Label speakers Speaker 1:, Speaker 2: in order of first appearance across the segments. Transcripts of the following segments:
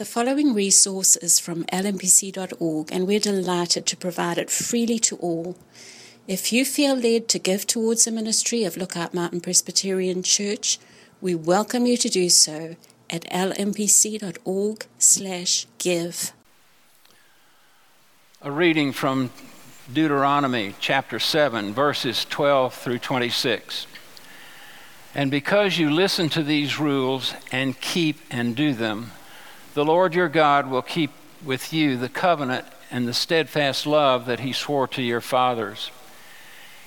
Speaker 1: The following resource is from lmpc.org, and we're delighted to provide it freely to all. If you feel led to give towards the ministry of Lookout Mountain Presbyterian Church, we welcome you to do so at lmpc.org/give.
Speaker 2: A reading from Deuteronomy chapter 7 verses 12 through 26. And because you listen to these rules and keep and do them, the Lord your God will keep with you the covenant and the steadfast love that he swore to your fathers.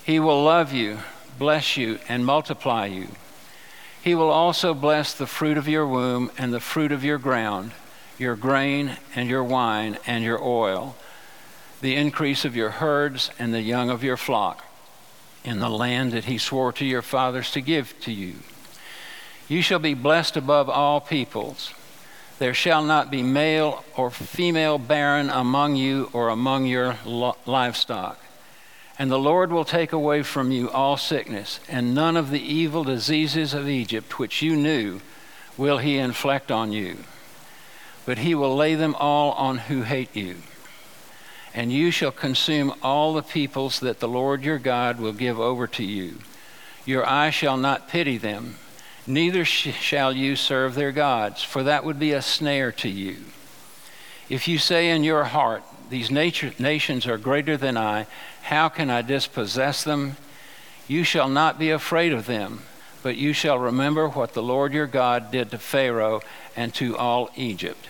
Speaker 2: He will love you, bless you, and multiply you. He will also bless the fruit of your womb and the fruit of your ground, your grain and your wine and your oil, the increase of your herds and the young of your flock, in the land that he swore to your fathers to give to you. You shall be blessed above all peoples. There shall not be male or female barren among you or among your livestock. And the Lord will take away from you all sickness, and none of the evil diseases of Egypt which you knew will he inflict on you. But he will lay them all on who hate you. And you shall consume all the peoples that the Lord your God will give over to you. Your eye shall not pity them Neither sh- shall you serve their gods, for that would be a snare to you. If you say in your heart, These nature- nations are greater than I, how can I dispossess them? You shall not be afraid of them, but you shall remember what the Lord your God did to Pharaoh and to all Egypt,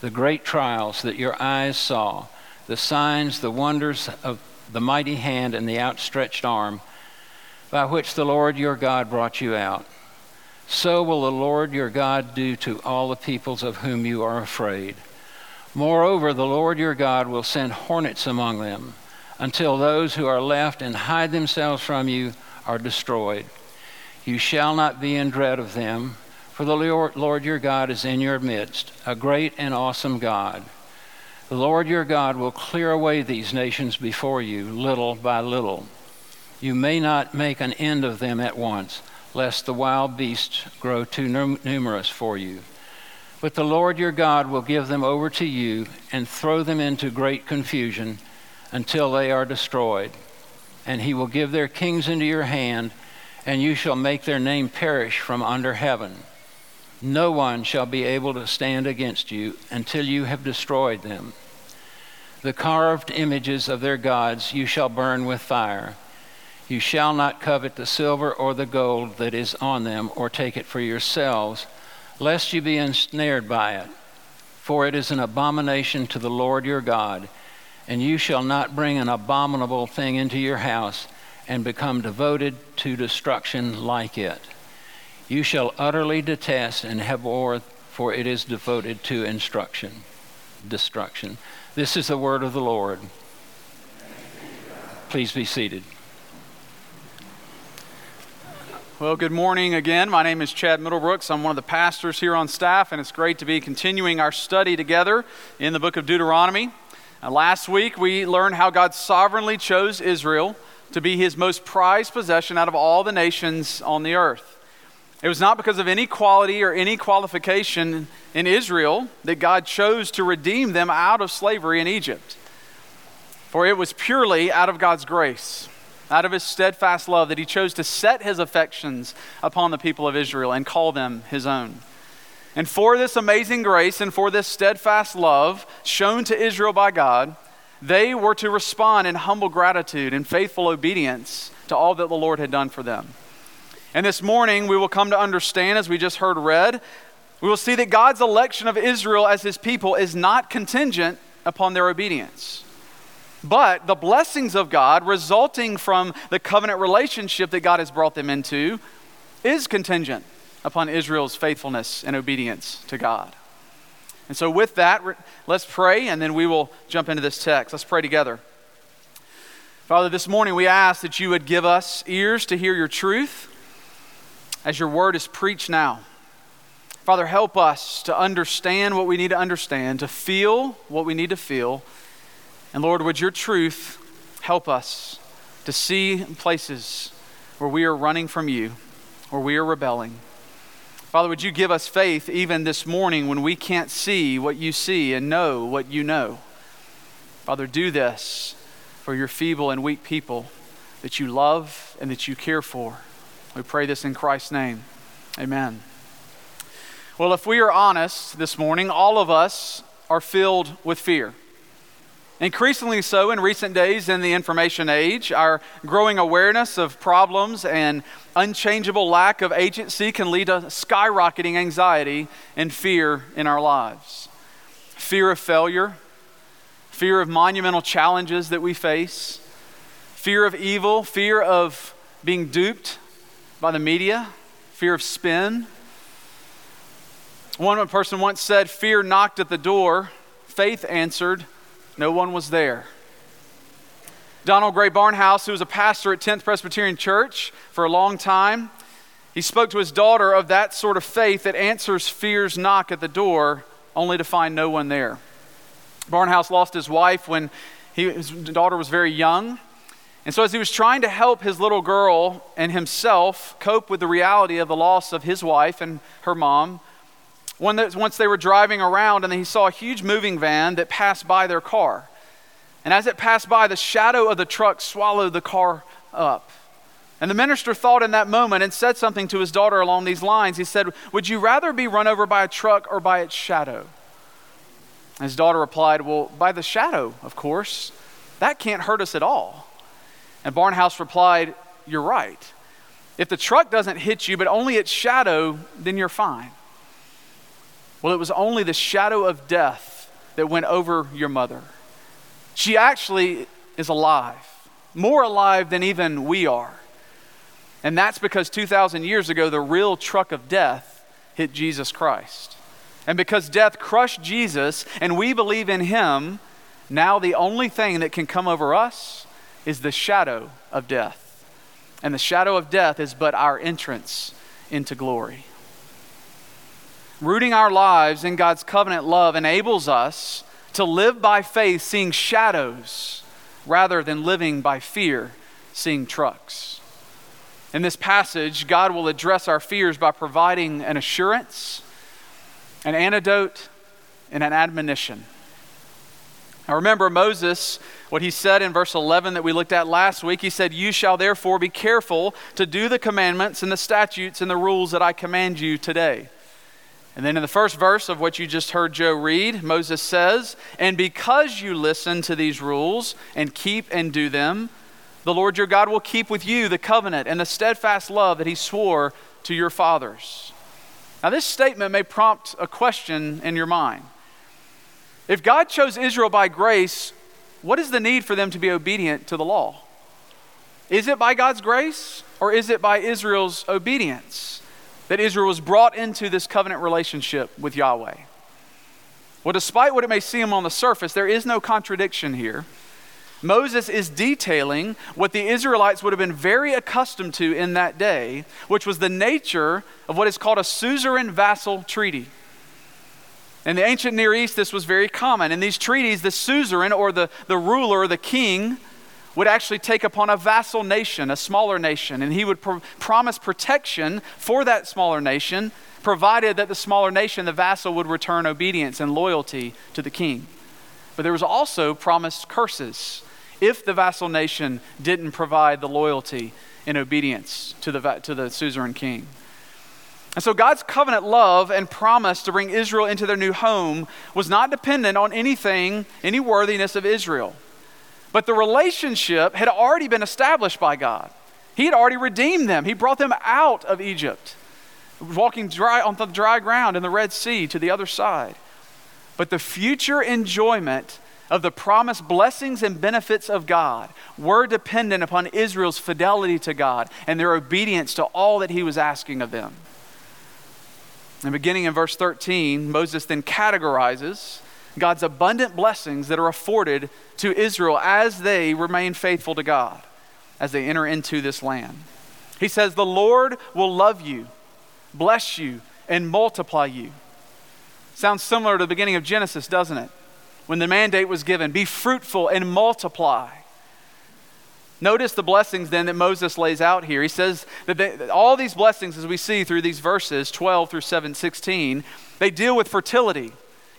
Speaker 2: the great trials that your eyes saw, the signs, the wonders of the mighty hand and the outstretched arm, by which the Lord your God brought you out so will the Lord your God do to all the peoples of whom you are afraid. Moreover, the Lord your God will send hornets among them until those who are left and hide themselves from you are destroyed. You shall not be in dread of them, for the Lord your God is in your midst, a great and awesome God. The Lord your God will clear away these nations before you, little by little. You may not make an end of them at once lest the wild beasts grow too numerous for you. But the Lord your God will give them over to you and throw them into great confusion until they are destroyed. And he will give their kings into your hand, and you shall make their name perish from under heaven. No one shall be able to stand against you until you have destroyed them. The carved images of their gods you shall burn with fire. You shall not covet the silver or the gold that is on them, or take it for yourselves, lest you be ensnared by it. For it is an abomination to the Lord your God, and you shall not bring an abominable thing into your house and become devoted to destruction like it. You shall utterly detest and abhor, for it is devoted to instruction, destruction. This is the word of the Lord. Please be seated.
Speaker 3: Well, good morning again. My name is Chad Middlebrooks. I'm one of the pastors here on staff, and it's great to be continuing our study together in the book of Deuteronomy. Uh, last week, we learned how God sovereignly chose Israel to be his most prized possession out of all the nations on the earth. It was not because of any quality or any qualification in Israel that God chose to redeem them out of slavery in Egypt, for it was purely out of God's grace out of his steadfast love, that he chose to set his affections upon the people of Israel and call them his own. And for this amazing grace and for this steadfast love shown to Israel by God, they were to respond in humble gratitude and faithful obedience to all that the Lord had done for them. And this morning, we will come to understand, as we just heard read, we will see that God's election of Israel as his people is not contingent upon their obedience. But the blessings of God resulting from the covenant relationship that God has brought them into is contingent upon Israel's faithfulness and obedience to God. And so, with that, let's pray and then we will jump into this text. Let's pray together. Father, this morning we ask that you would give us ears to hear your truth as your word is preached now. Father, help us to understand what we need to understand, to feel what we need to feel and Lord, would your truth help us to see places where we are running from you, where we are rebelling. Father, would you give us faith even this morning when we can't see what you see and know what you know? Father, do this for your feeble and weak people that you love and that you care for. We pray this in Christ's name. Amen. Well, if we are honest this morning, all of us are filled with fear. Increasingly so in recent days in the information age, our growing awareness of problems and unchangeable lack of agency can lead to skyrocketing anxiety and fear in our lives. Fear of failure, fear of monumental challenges that we face, fear of evil, fear of being duped by the media, fear of spin. One person once said, Fear knocked at the door, faith answered, no one was there. Donald Grey Barnhouse, who was a pastor at 10th Presbyterian Church for a long time, he spoke to his daughter of that sort of faith that answers fear's knock at the door only to find no one there. Barnhouse lost his wife when he, his daughter was very young. And so, as he was trying to help his little girl and himself cope with the reality of the loss of his wife and her mom, once they were driving around and he saw a huge moving van that passed by their car. And as it passed by, the shadow of the truck swallowed the car up. And the minister thought in that moment and said something to his daughter along these lines. He said, Would you rather be run over by a truck or by its shadow? His daughter replied, Well, by the shadow, of course. That can't hurt us at all. And Barnhouse replied, You're right. If the truck doesn't hit you, but only its shadow, then you're fine. Well, it was only the shadow of death that went over your mother. She actually is alive, more alive than even we are. And that's because 2,000 years ago, the real truck of death hit Jesus Christ. And because death crushed Jesus and we believe in him, now the only thing that can come over us is the shadow of death. And the shadow of death is but our entrance into glory. Rooting our lives in God's covenant love enables us to live by faith, seeing shadows, rather than living by fear, seeing trucks. In this passage, God will address our fears by providing an assurance, an antidote, and an admonition. Now remember Moses, what he said in verse 11 that we looked at last week. He said, You shall therefore be careful to do the commandments and the statutes and the rules that I command you today. And then in the first verse of what you just heard Joe read, Moses says, And because you listen to these rules and keep and do them, the Lord your God will keep with you the covenant and the steadfast love that he swore to your fathers. Now, this statement may prompt a question in your mind. If God chose Israel by grace, what is the need for them to be obedient to the law? Is it by God's grace or is it by Israel's obedience? That Israel was brought into this covenant relationship with Yahweh. Well, despite what it may seem on the surface, there is no contradiction here. Moses is detailing what the Israelites would have been very accustomed to in that day, which was the nature of what is called a suzerain vassal treaty. In the ancient Near East, this was very common. In these treaties, the suzerain or the, the ruler the king would actually take upon a vassal nation, a smaller nation, and he would pro- promise protection for that smaller nation, provided that the smaller nation, the vassal, would return obedience and loyalty to the king. But there was also promised curses if the vassal nation didn't provide the loyalty and obedience to the, to the suzerain king. And so God's covenant love and promise to bring Israel into their new home was not dependent on anything, any worthiness of Israel. But the relationship had already been established by God. He had already redeemed them. He brought them out of Egypt, walking dry on the dry ground in the Red Sea to the other side. But the future enjoyment of the promised blessings and benefits of God were dependent upon Israel's fidelity to God and their obedience to all that he was asking of them. And beginning in verse 13, Moses then categorizes God's abundant blessings that are afforded to Israel as they remain faithful to God, as they enter into this land. He says, The Lord will love you, bless you, and multiply you. Sounds similar to the beginning of Genesis, doesn't it? When the mandate was given be fruitful and multiply. Notice the blessings then that Moses lays out here. He says that, they, all these blessings, as we see through these verses 12 through 7, 16, they deal with fertility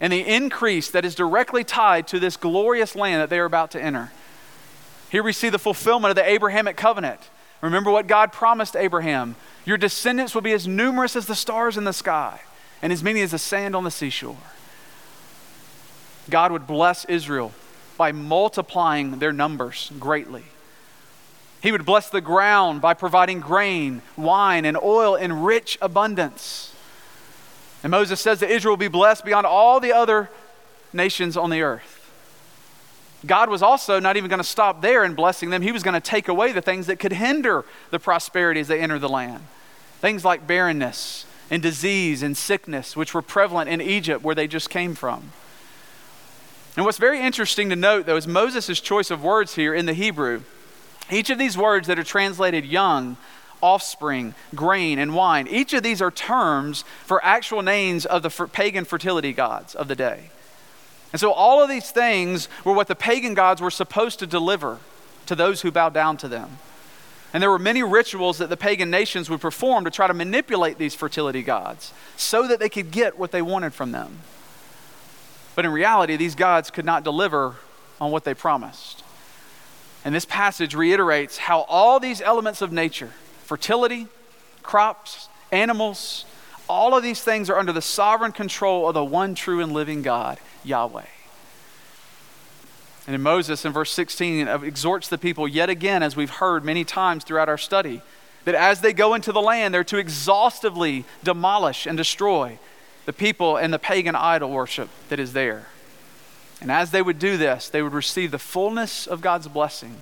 Speaker 3: and the increase that is directly tied to this glorious land that they are about to enter. Here we see the fulfillment of the Abrahamic covenant. Remember what God promised Abraham Your descendants will be as numerous as the stars in the sky and as many as the sand on the seashore. God would bless Israel by multiplying their numbers greatly. He would bless the ground by providing grain, wine, and oil in rich abundance. And Moses says that Israel will be blessed beyond all the other nations on the earth. God was also not even going to stop there in blessing them. He was going to take away the things that could hinder the prosperity as they enter the land. Things like barrenness and disease and sickness, which were prevalent in Egypt where they just came from. And what's very interesting to note, though, is Moses' choice of words here in the Hebrew. Each of these words that are translated young, offspring, grain, and wine, each of these are terms for actual names of the pagan fertility gods of the day. And so all of these things were what the pagan gods were supposed to deliver to those who bowed down to them. And there were many rituals that the pagan nations would perform to try to manipulate these fertility gods so that they could get what they wanted from them. But in reality, these gods could not deliver on what they promised. And this passage reiterates how all these elements of nature fertility, crops, animals all of these things are under the sovereign control of the one true and living God, Yahweh. And in Moses, in verse 16, exhorts the people yet again, as we've heard many times throughout our study, that as they go into the land, they're to exhaustively demolish and destroy the people and the pagan idol worship that is there. And as they would do this, they would receive the fullness of God's blessing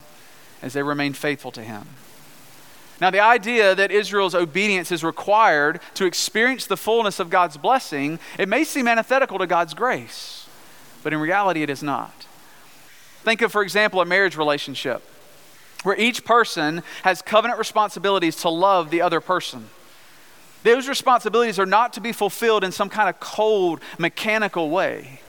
Speaker 3: as they remain faithful to Him. Now, the idea that Israel's obedience is required to experience the fullness of God's blessing, it may seem antithetical to God's grace, but in reality, it is not. Think of, for example, a marriage relationship where each person has covenant responsibilities to love the other person. Those responsibilities are not to be fulfilled in some kind of cold, mechanical way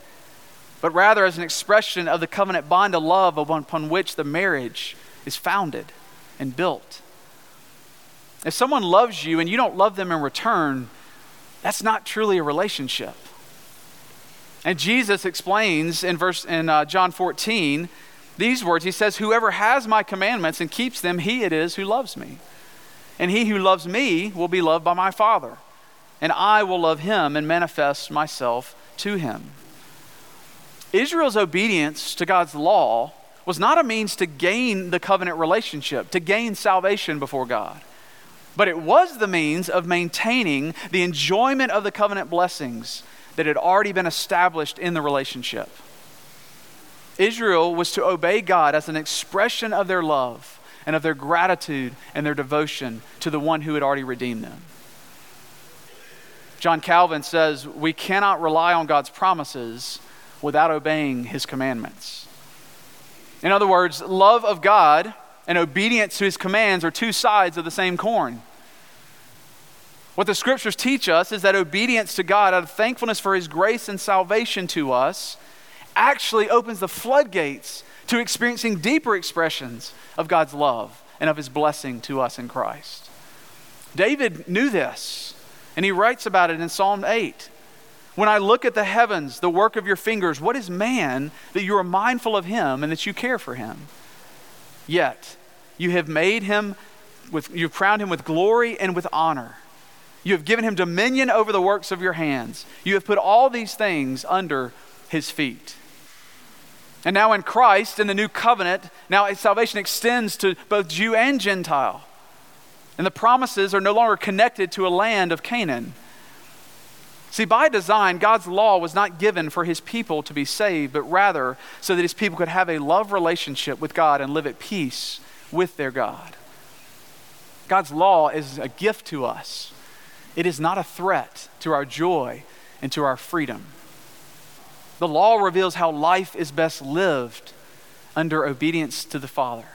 Speaker 3: but rather as an expression of the covenant bond of love upon which the marriage is founded and built. If someone loves you and you don't love them in return, that's not truly a relationship. And Jesus explains in verse in uh, John 14 these words. He says, "Whoever has my commandments and keeps them, he it is who loves me. And he who loves me will be loved by my Father, and I will love him and manifest myself to him." Israel's obedience to God's law was not a means to gain the covenant relationship, to gain salvation before God, but it was the means of maintaining the enjoyment of the covenant blessings that had already been established in the relationship. Israel was to obey God as an expression of their love and of their gratitude and their devotion to the one who had already redeemed them. John Calvin says, We cannot rely on God's promises without obeying his commandments. In other words, love of God and obedience to his commands are two sides of the same coin. What the scriptures teach us is that obedience to God out of thankfulness for his grace and salvation to us actually opens the floodgates to experiencing deeper expressions of God's love and of his blessing to us in Christ. David knew this, and he writes about it in Psalm 8. When I look at the heavens, the work of your fingers, what is man that you are mindful of him and that you care for him? Yet, you have made him with, you've crowned him with glory and with honor. You have given him dominion over the works of your hands. You have put all these things under his feet. And now in Christ, in the new covenant, now salvation extends to both Jew and Gentile. And the promises are no longer connected to a land of Canaan. See, by design, God's law was not given for his people to be saved, but rather so that his people could have a love relationship with God and live at peace with their God. God's law is a gift to us, it is not a threat to our joy and to our freedom. The law reveals how life is best lived under obedience to the Father.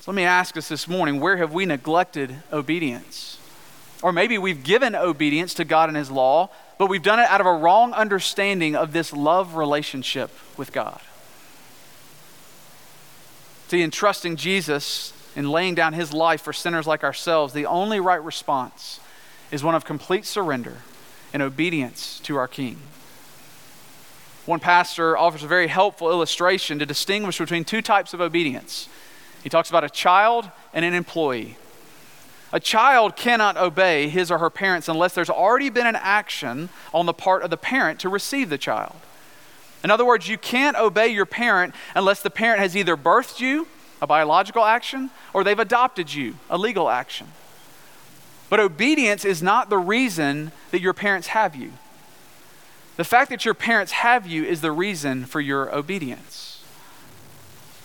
Speaker 3: So let me ask us this morning where have we neglected obedience? Or maybe we've given obedience to God and His law, but we've done it out of a wrong understanding of this love relationship with God. See, in trusting Jesus and laying down his life for sinners like ourselves, the only right response is one of complete surrender and obedience to our King. One pastor offers a very helpful illustration to distinguish between two types of obedience. He talks about a child and an employee. A child cannot obey his or her parents unless there's already been an action on the part of the parent to receive the child. In other words, you can't obey your parent unless the parent has either birthed you, a biological action, or they've adopted you, a legal action. But obedience is not the reason that your parents have you. The fact that your parents have you is the reason for your obedience.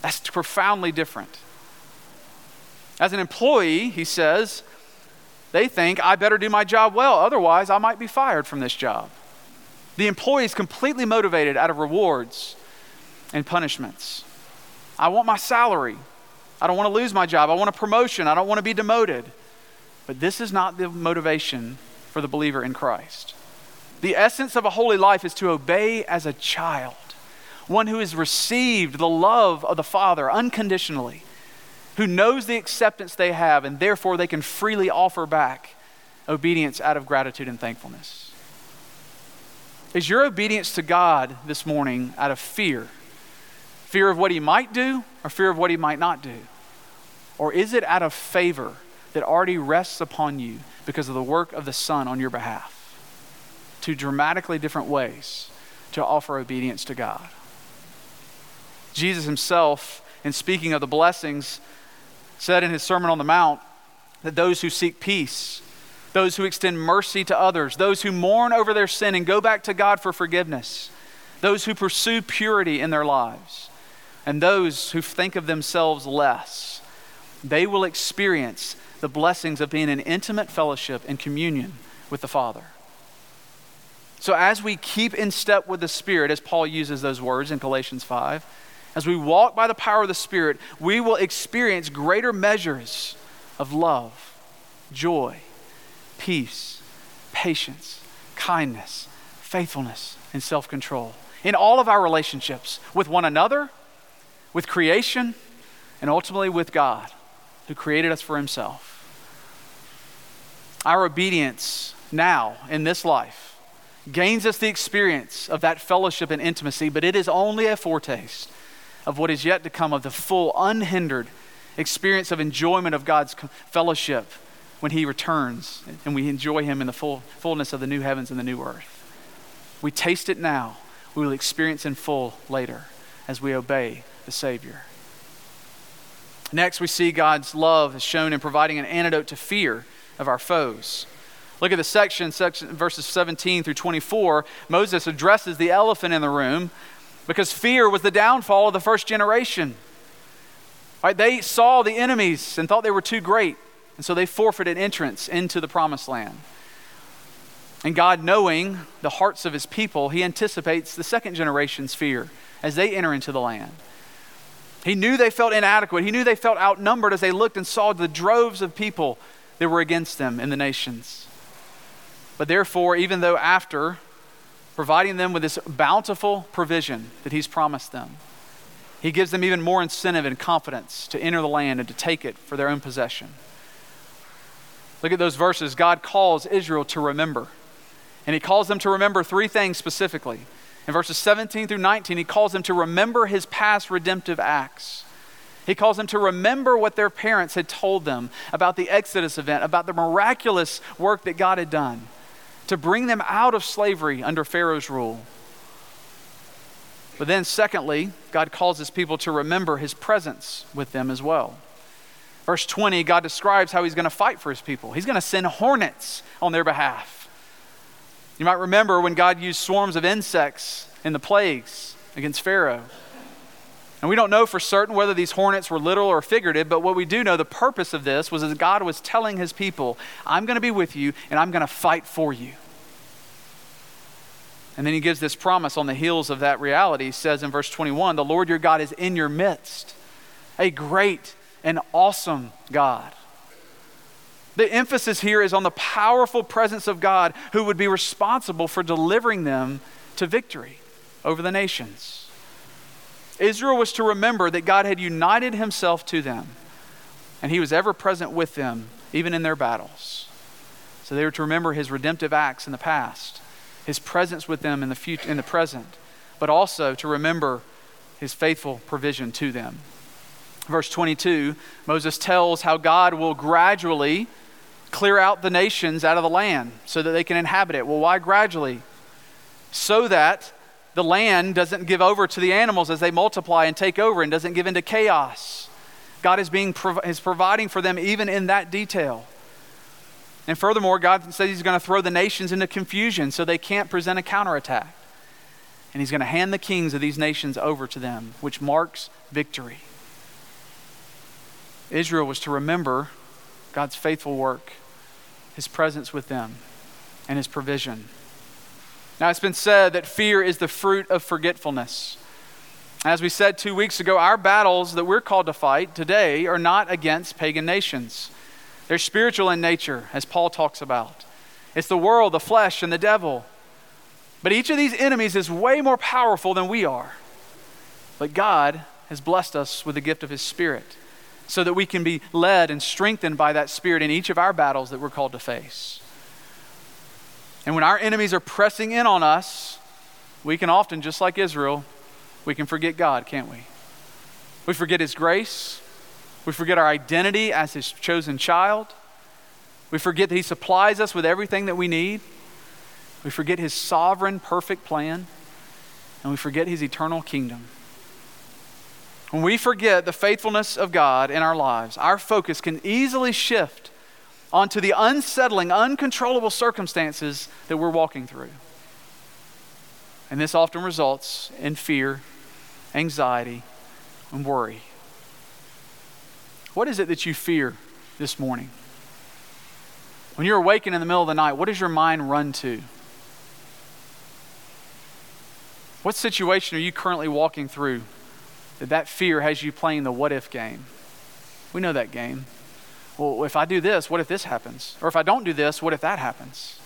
Speaker 3: That's profoundly different. As an employee, he says, they think I better do my job well, otherwise, I might be fired from this job. The employee is completely motivated out of rewards and punishments. I want my salary. I don't want to lose my job. I want a promotion. I don't want to be demoted. But this is not the motivation for the believer in Christ. The essence of a holy life is to obey as a child, one who has received the love of the Father unconditionally, who knows the acceptance they have, and therefore they can freely offer back obedience out of gratitude and thankfulness. Is your obedience to God this morning out of fear? Fear of what He might do or fear of what He might not do? Or is it out of favor that already rests upon you because of the work of the Son on your behalf? Two dramatically different ways to offer obedience to God. Jesus Himself, in speaking of the blessings, said in His Sermon on the Mount that those who seek peace, those who extend mercy to others, those who mourn over their sin and go back to God for forgiveness, those who pursue purity in their lives, and those who think of themselves less, they will experience the blessings of being in intimate fellowship and communion with the Father. So, as we keep in step with the Spirit, as Paul uses those words in Galatians 5, as we walk by the power of the Spirit, we will experience greater measures of love, joy, peace, patience, kindness, faithfulness, and self control in all of our relationships with one another, with creation, and ultimately with God, who created us for Himself. Our obedience now in this life gains us the experience of that fellowship and intimacy, but it is only a foretaste of what is yet to come of the full, unhindered experience of enjoyment of God's fellowship when he returns and we enjoy him in the full, fullness of the new heavens and the new earth. We taste it now, we will experience in full later as we obey the Savior. Next, we see God's love is shown in providing an antidote to fear of our foes. Look at the section, section verses 17 through 24. Moses addresses the elephant in the room because fear was the downfall of the first generation. Right, they saw the enemies and thought they were too great. And so they forfeited entrance into the promised land. And God, knowing the hearts of his people, he anticipates the second generation's fear as they enter into the land. He knew they felt inadequate. He knew they felt outnumbered as they looked and saw the droves of people that were against them in the nations. But therefore, even though after providing them with this bountiful provision that he's promised them, he gives them even more incentive and confidence to enter the land and to take it for their own possession. Look at those verses. God calls Israel to remember. And he calls them to remember three things specifically. In verses 17 through 19, he calls them to remember his past redemptive acts. He calls them to remember what their parents had told them about the Exodus event, about the miraculous work that God had done to bring them out of slavery under Pharaoh's rule. But then, secondly, God calls his people to remember his presence with them as well. Verse 20, God describes how he's going to fight for his people. He's going to send hornets on their behalf. You might remember when God used swarms of insects in the plagues against Pharaoh. And we don't know for certain whether these hornets were literal or figurative, but what we do know, the purpose of this was that God was telling his people, I'm going to be with you and I'm going to fight for you. And then he gives this promise on the heels of that reality. He says in verse 21 The Lord your God is in your midst, a great and awesome God. The emphasis here is on the powerful presence of God who would be responsible for delivering them to victory over the nations. Israel was to remember that God had united himself to them, and he was ever present with them, even in their battles. So they were to remember his redemptive acts in the past, his presence with them in the, future, in the present, but also to remember his faithful provision to them. Verse 22, Moses tells how God will gradually clear out the nations out of the land so that they can inhabit it. Well, why gradually? So that the land doesn't give over to the animals as they multiply and take over and doesn't give into chaos. God is, being, is providing for them even in that detail. And furthermore, God says He's going to throw the nations into confusion so they can't present a counterattack. And He's going to hand the kings of these nations over to them, which marks victory. Israel was to remember God's faithful work, His presence with them, and His provision. Now, it's been said that fear is the fruit of forgetfulness. As we said two weeks ago, our battles that we're called to fight today are not against pagan nations. They're spiritual in nature, as Paul talks about. It's the world, the flesh, and the devil. But each of these enemies is way more powerful than we are. But God has blessed us with the gift of His Spirit so that we can be led and strengthened by that Spirit in each of our battles that we're called to face. And when our enemies are pressing in on us, we can often, just like Israel, we can forget God, can't we? We forget His grace. We forget our identity as His chosen child. We forget that He supplies us with everything that we need. We forget His sovereign, perfect plan. And we forget His eternal kingdom. When we forget the faithfulness of God in our lives, our focus can easily shift onto the unsettling, uncontrollable circumstances that we're walking through. And this often results in fear, anxiety, and worry. What is it that you fear this morning? When you're awakened in the middle of the night, what does your mind run to? What situation are you currently walking through that that fear has you playing the what if game? We know that game well, if I do this, what if this happens? Or if I don't do this, what if that happens?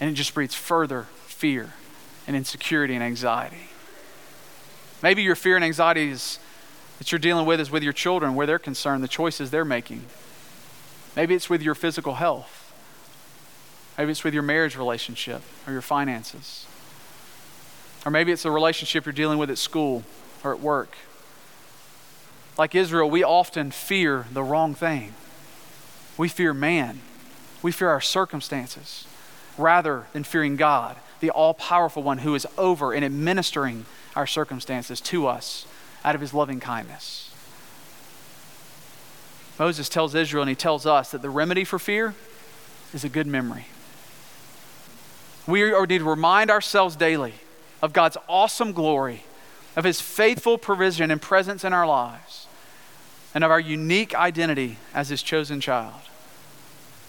Speaker 3: And it just breeds further fear and insecurity and anxiety. Maybe your fear and anxiety is, that you're dealing with is with your children, where they're concerned, the choices they're making. Maybe it's with your physical health. Maybe it's with your marriage relationship or your finances. Or maybe it's a relationship you're dealing with at school or at work. Like Israel, we often fear the wrong thing. We fear man, we fear our circumstances, rather than fearing God, the all powerful one who is over and administering our circumstances to us out of his loving kindness. Moses tells Israel and he tells us that the remedy for fear is a good memory. We are need to remind ourselves daily of God's awesome glory, of his faithful provision and presence in our lives and of our unique identity as his chosen child.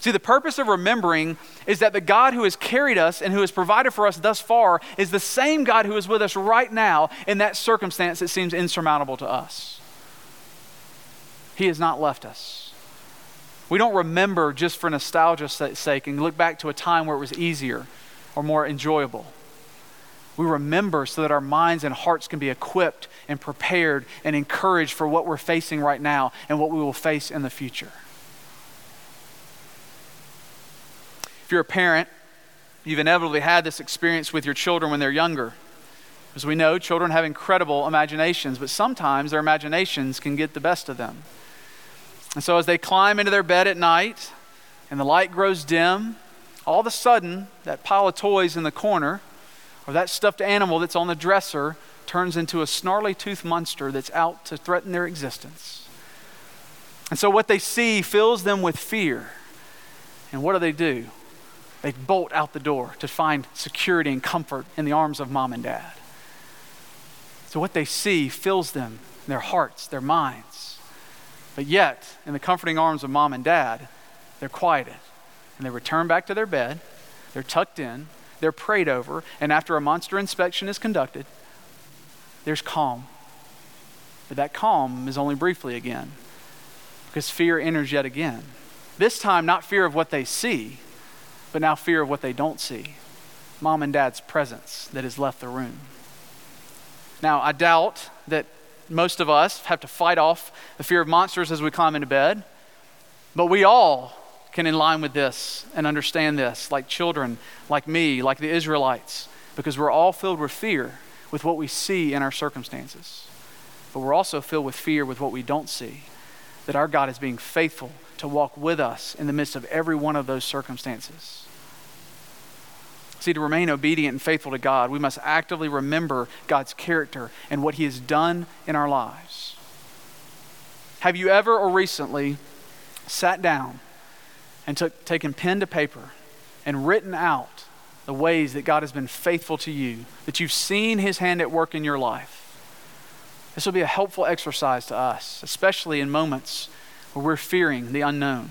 Speaker 3: See, the purpose of remembering is that the God who has carried us and who has provided for us thus far is the same God who is with us right now in that circumstance that seems insurmountable to us. He has not left us. We don't remember just for nostalgia's sake and look back to a time where it was easier or more enjoyable. We remember so that our minds and hearts can be equipped and prepared and encouraged for what we're facing right now and what we will face in the future. If you're a parent, you've inevitably had this experience with your children when they're younger. As we know, children have incredible imaginations, but sometimes their imaginations can get the best of them. And so as they climb into their bed at night and the light grows dim, all of a sudden, that pile of toys in the corner or that stuffed animal that's on the dresser turns into a snarly toothed monster that's out to threaten their existence. And so what they see fills them with fear. And what do they do? They bolt out the door to find security and comfort in the arms of mom and dad. So what they see fills them, their hearts, their minds. But yet, in the comforting arms of mom and dad, they're quieted and they return back to their bed. They're tucked in, they're prayed over, and after a monster inspection is conducted, there's calm. But that calm is only briefly again because fear enters yet again. This time, not fear of what they see, but now fear of what they don't see mom and dad's presence that has left the room. Now, I doubt that most of us have to fight off the fear of monsters as we climb into bed. But we all can in line with this and understand this, like children, like me, like the Israelites, because we're all filled with fear with what we see in our circumstances. But we're also filled with fear with what we don't see, that our God is being faithful to walk with us in the midst of every one of those circumstances. See, to remain obedient and faithful to God, we must actively remember God's character and what He has done in our lives. Have you ever or recently sat down and took, taken pen to paper and written out the ways that God has been faithful to you, that you've seen His hand at work in your life. This will be a helpful exercise to us, especially in moments where we're fearing the unknown,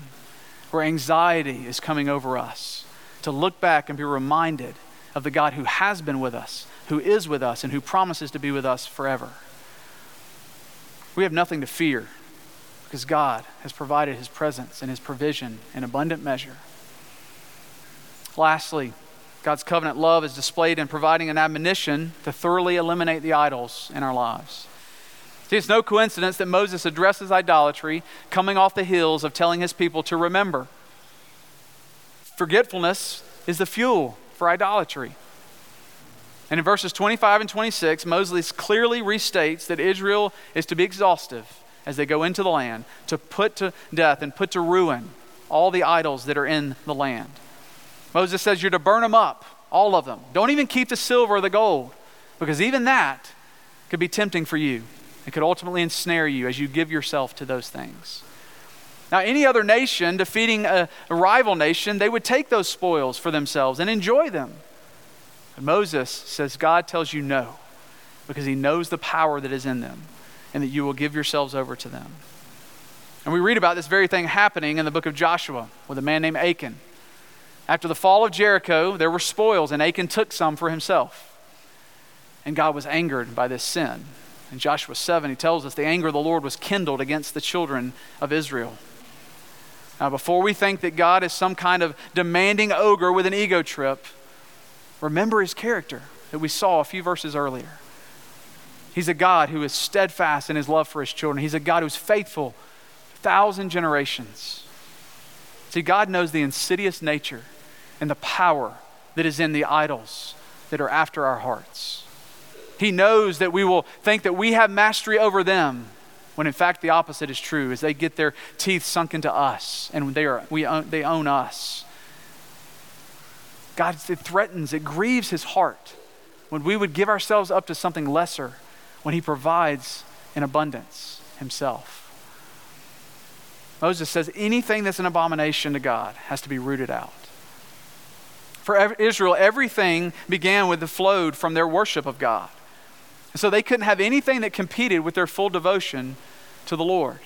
Speaker 3: where anxiety is coming over us, to look back and be reminded of the God who has been with us, who is with us, and who promises to be with us forever. We have nothing to fear because God has provided his presence and his provision in abundant measure. Lastly, God's covenant love is displayed in providing an admonition to thoroughly eliminate the idols in our lives. See, it's no coincidence that Moses addresses idolatry coming off the heels of telling his people to remember. Forgetfulness is the fuel for idolatry. And in verses 25 and 26, Moses clearly restates that Israel is to be exhaustive as they go into the land to put to death and put to ruin all the idols that are in the land. Moses says you're to burn them up, all of them. Don't even keep the silver or the gold, because even that could be tempting for you. It could ultimately ensnare you as you give yourself to those things. Now, any other nation defeating a, a rival nation, they would take those spoils for themselves and enjoy them. But Moses says God tells you no, because he knows the power that is in them and that you will give yourselves over to them. And we read about this very thing happening in the book of Joshua with a man named Achan. After the fall of Jericho, there were spoils, and Achan took some for himself. And God was angered by this sin. In Joshua 7, he tells us the anger of the Lord was kindled against the children of Israel. Now, before we think that God is some kind of demanding ogre with an ego trip, remember his character that we saw a few verses earlier. He's a God who is steadfast in his love for his children. He's a God who's faithful a thousand generations. See, God knows the insidious nature and the power that is in the idols that are after our hearts. He knows that we will think that we have mastery over them when in fact the opposite is true as they get their teeth sunk into us and they, are, we own, they own us. God, it threatens, it grieves his heart when we would give ourselves up to something lesser when he provides in abundance himself. Moses says anything that's an abomination to God has to be rooted out. For Israel, everything began with the flowed from their worship of God. And so they couldn't have anything that competed with their full devotion to the Lord.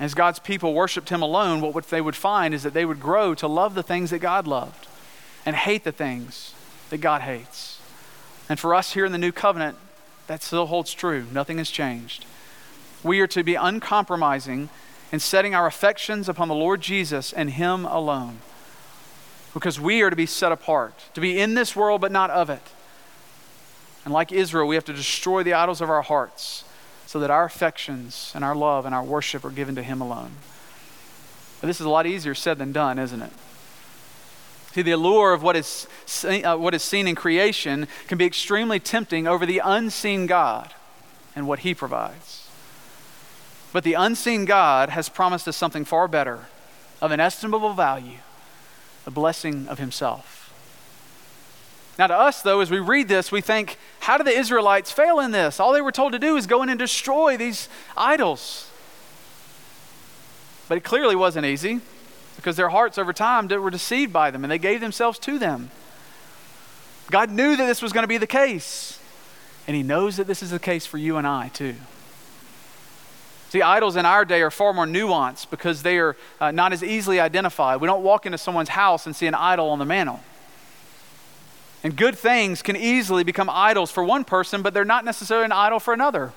Speaker 3: As God's people worshiped Him alone, what they would find is that they would grow to love the things that God loved and hate the things that God hates. And for us here in the new covenant, that still holds true. Nothing has changed. We are to be uncompromising in setting our affections upon the Lord Jesus and Him alone. Because we are to be set apart, to be in this world but not of it. And like Israel, we have to destroy the idols of our hearts so that our affections and our love and our worship are given to Him alone. But this is a lot easier said than done, isn't it? See, the allure of what is, uh, what is seen in creation can be extremely tempting over the unseen God and what He provides. But the unseen God has promised us something far better, of inestimable value, the blessing of Himself. Now, to us, though, as we read this, we think, how did the Israelites fail in this? All they were told to do is go in and destroy these idols. But it clearly wasn't easy because their hearts over time were deceived by them and they gave themselves to them. God knew that this was going to be the case, and He knows that this is the case for you and I too. See, idols in our day are far more nuanced because they are uh, not as easily identified. We don't walk into someone's house and see an idol on the mantle. And good things can easily become idols for one person, but they're not necessarily an idol for another.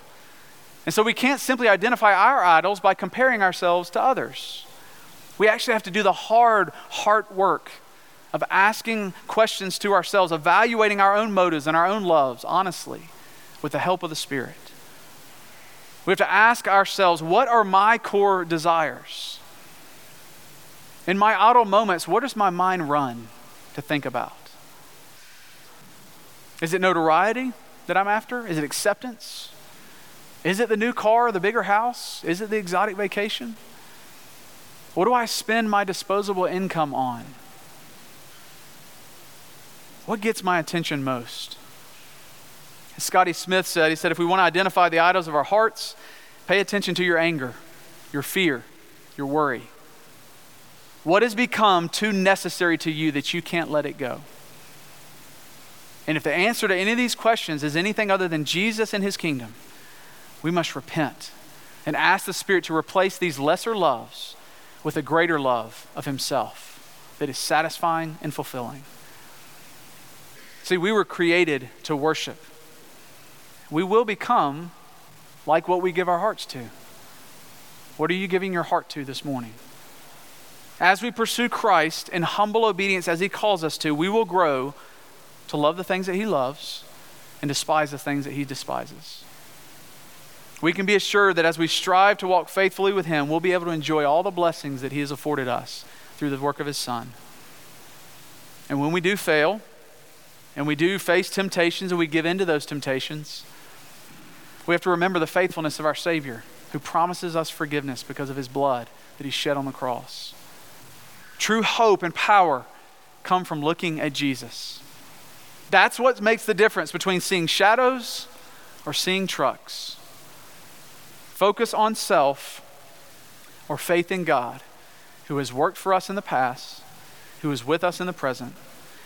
Speaker 3: And so we can't simply identify our idols by comparing ourselves to others. We actually have to do the hard heart work of asking questions to ourselves, evaluating our own motives and our own loves honestly, with the help of the Spirit. We have to ask ourselves what are my core desires? In my idle moments, what does my mind run to think about? Is it notoriety that I'm after? Is it acceptance? Is it the new car, the bigger house? Is it the exotic vacation? What do I spend my disposable income on? What gets my attention most? As Scotty Smith said, he said, if we want to identify the idols of our hearts, pay attention to your anger, your fear, your worry. What has become too necessary to you that you can't let it go? And if the answer to any of these questions is anything other than Jesus and his kingdom, we must repent and ask the Spirit to replace these lesser loves with a greater love of himself that is satisfying and fulfilling. See, we were created to worship. We will become like what we give our hearts to. What are you giving your heart to this morning? As we pursue Christ in humble obedience as He calls us to, we will grow to love the things that He loves and despise the things that He despises. We can be assured that as we strive to walk faithfully with Him, we'll be able to enjoy all the blessings that He has afforded us through the work of His Son. And when we do fail, and we do face temptations and we give in to those temptations, we have to remember the faithfulness of our Savior, who promises us forgiveness because of His blood that He shed on the cross. True hope and power come from looking at Jesus. That's what makes the difference between seeing shadows or seeing trucks. Focus on self or faith in God, who has worked for us in the past, who is with us in the present,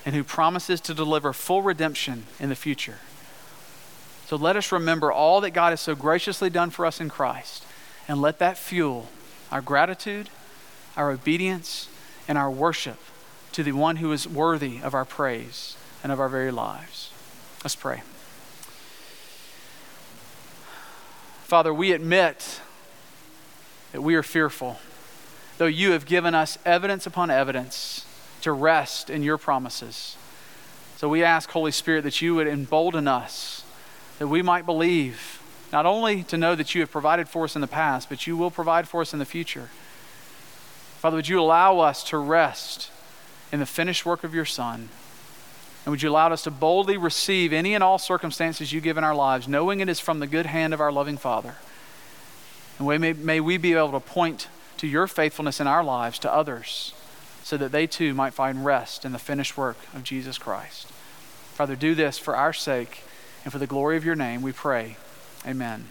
Speaker 3: and who promises to deliver full redemption in the future. So let us remember all that God has so graciously done for us in Christ, and let that fuel our gratitude, our obedience, and our worship to the one who is worthy of our praise and of our very lives. Let's pray. Father, we admit that we are fearful, though you have given us evidence upon evidence to rest in your promises. So we ask, Holy Spirit, that you would embolden us, that we might believe, not only to know that you have provided for us in the past, but you will provide for us in the future. Father, would you allow us to rest in the finished work of your Son? And would you allow us to boldly receive any and all circumstances you give in our lives, knowing it is from the good hand of our loving Father? And may, may we be able to point to your faithfulness in our lives to others so that they too might find rest in the finished work of Jesus Christ. Father, do this for our sake and for the glory of your name, we pray. Amen.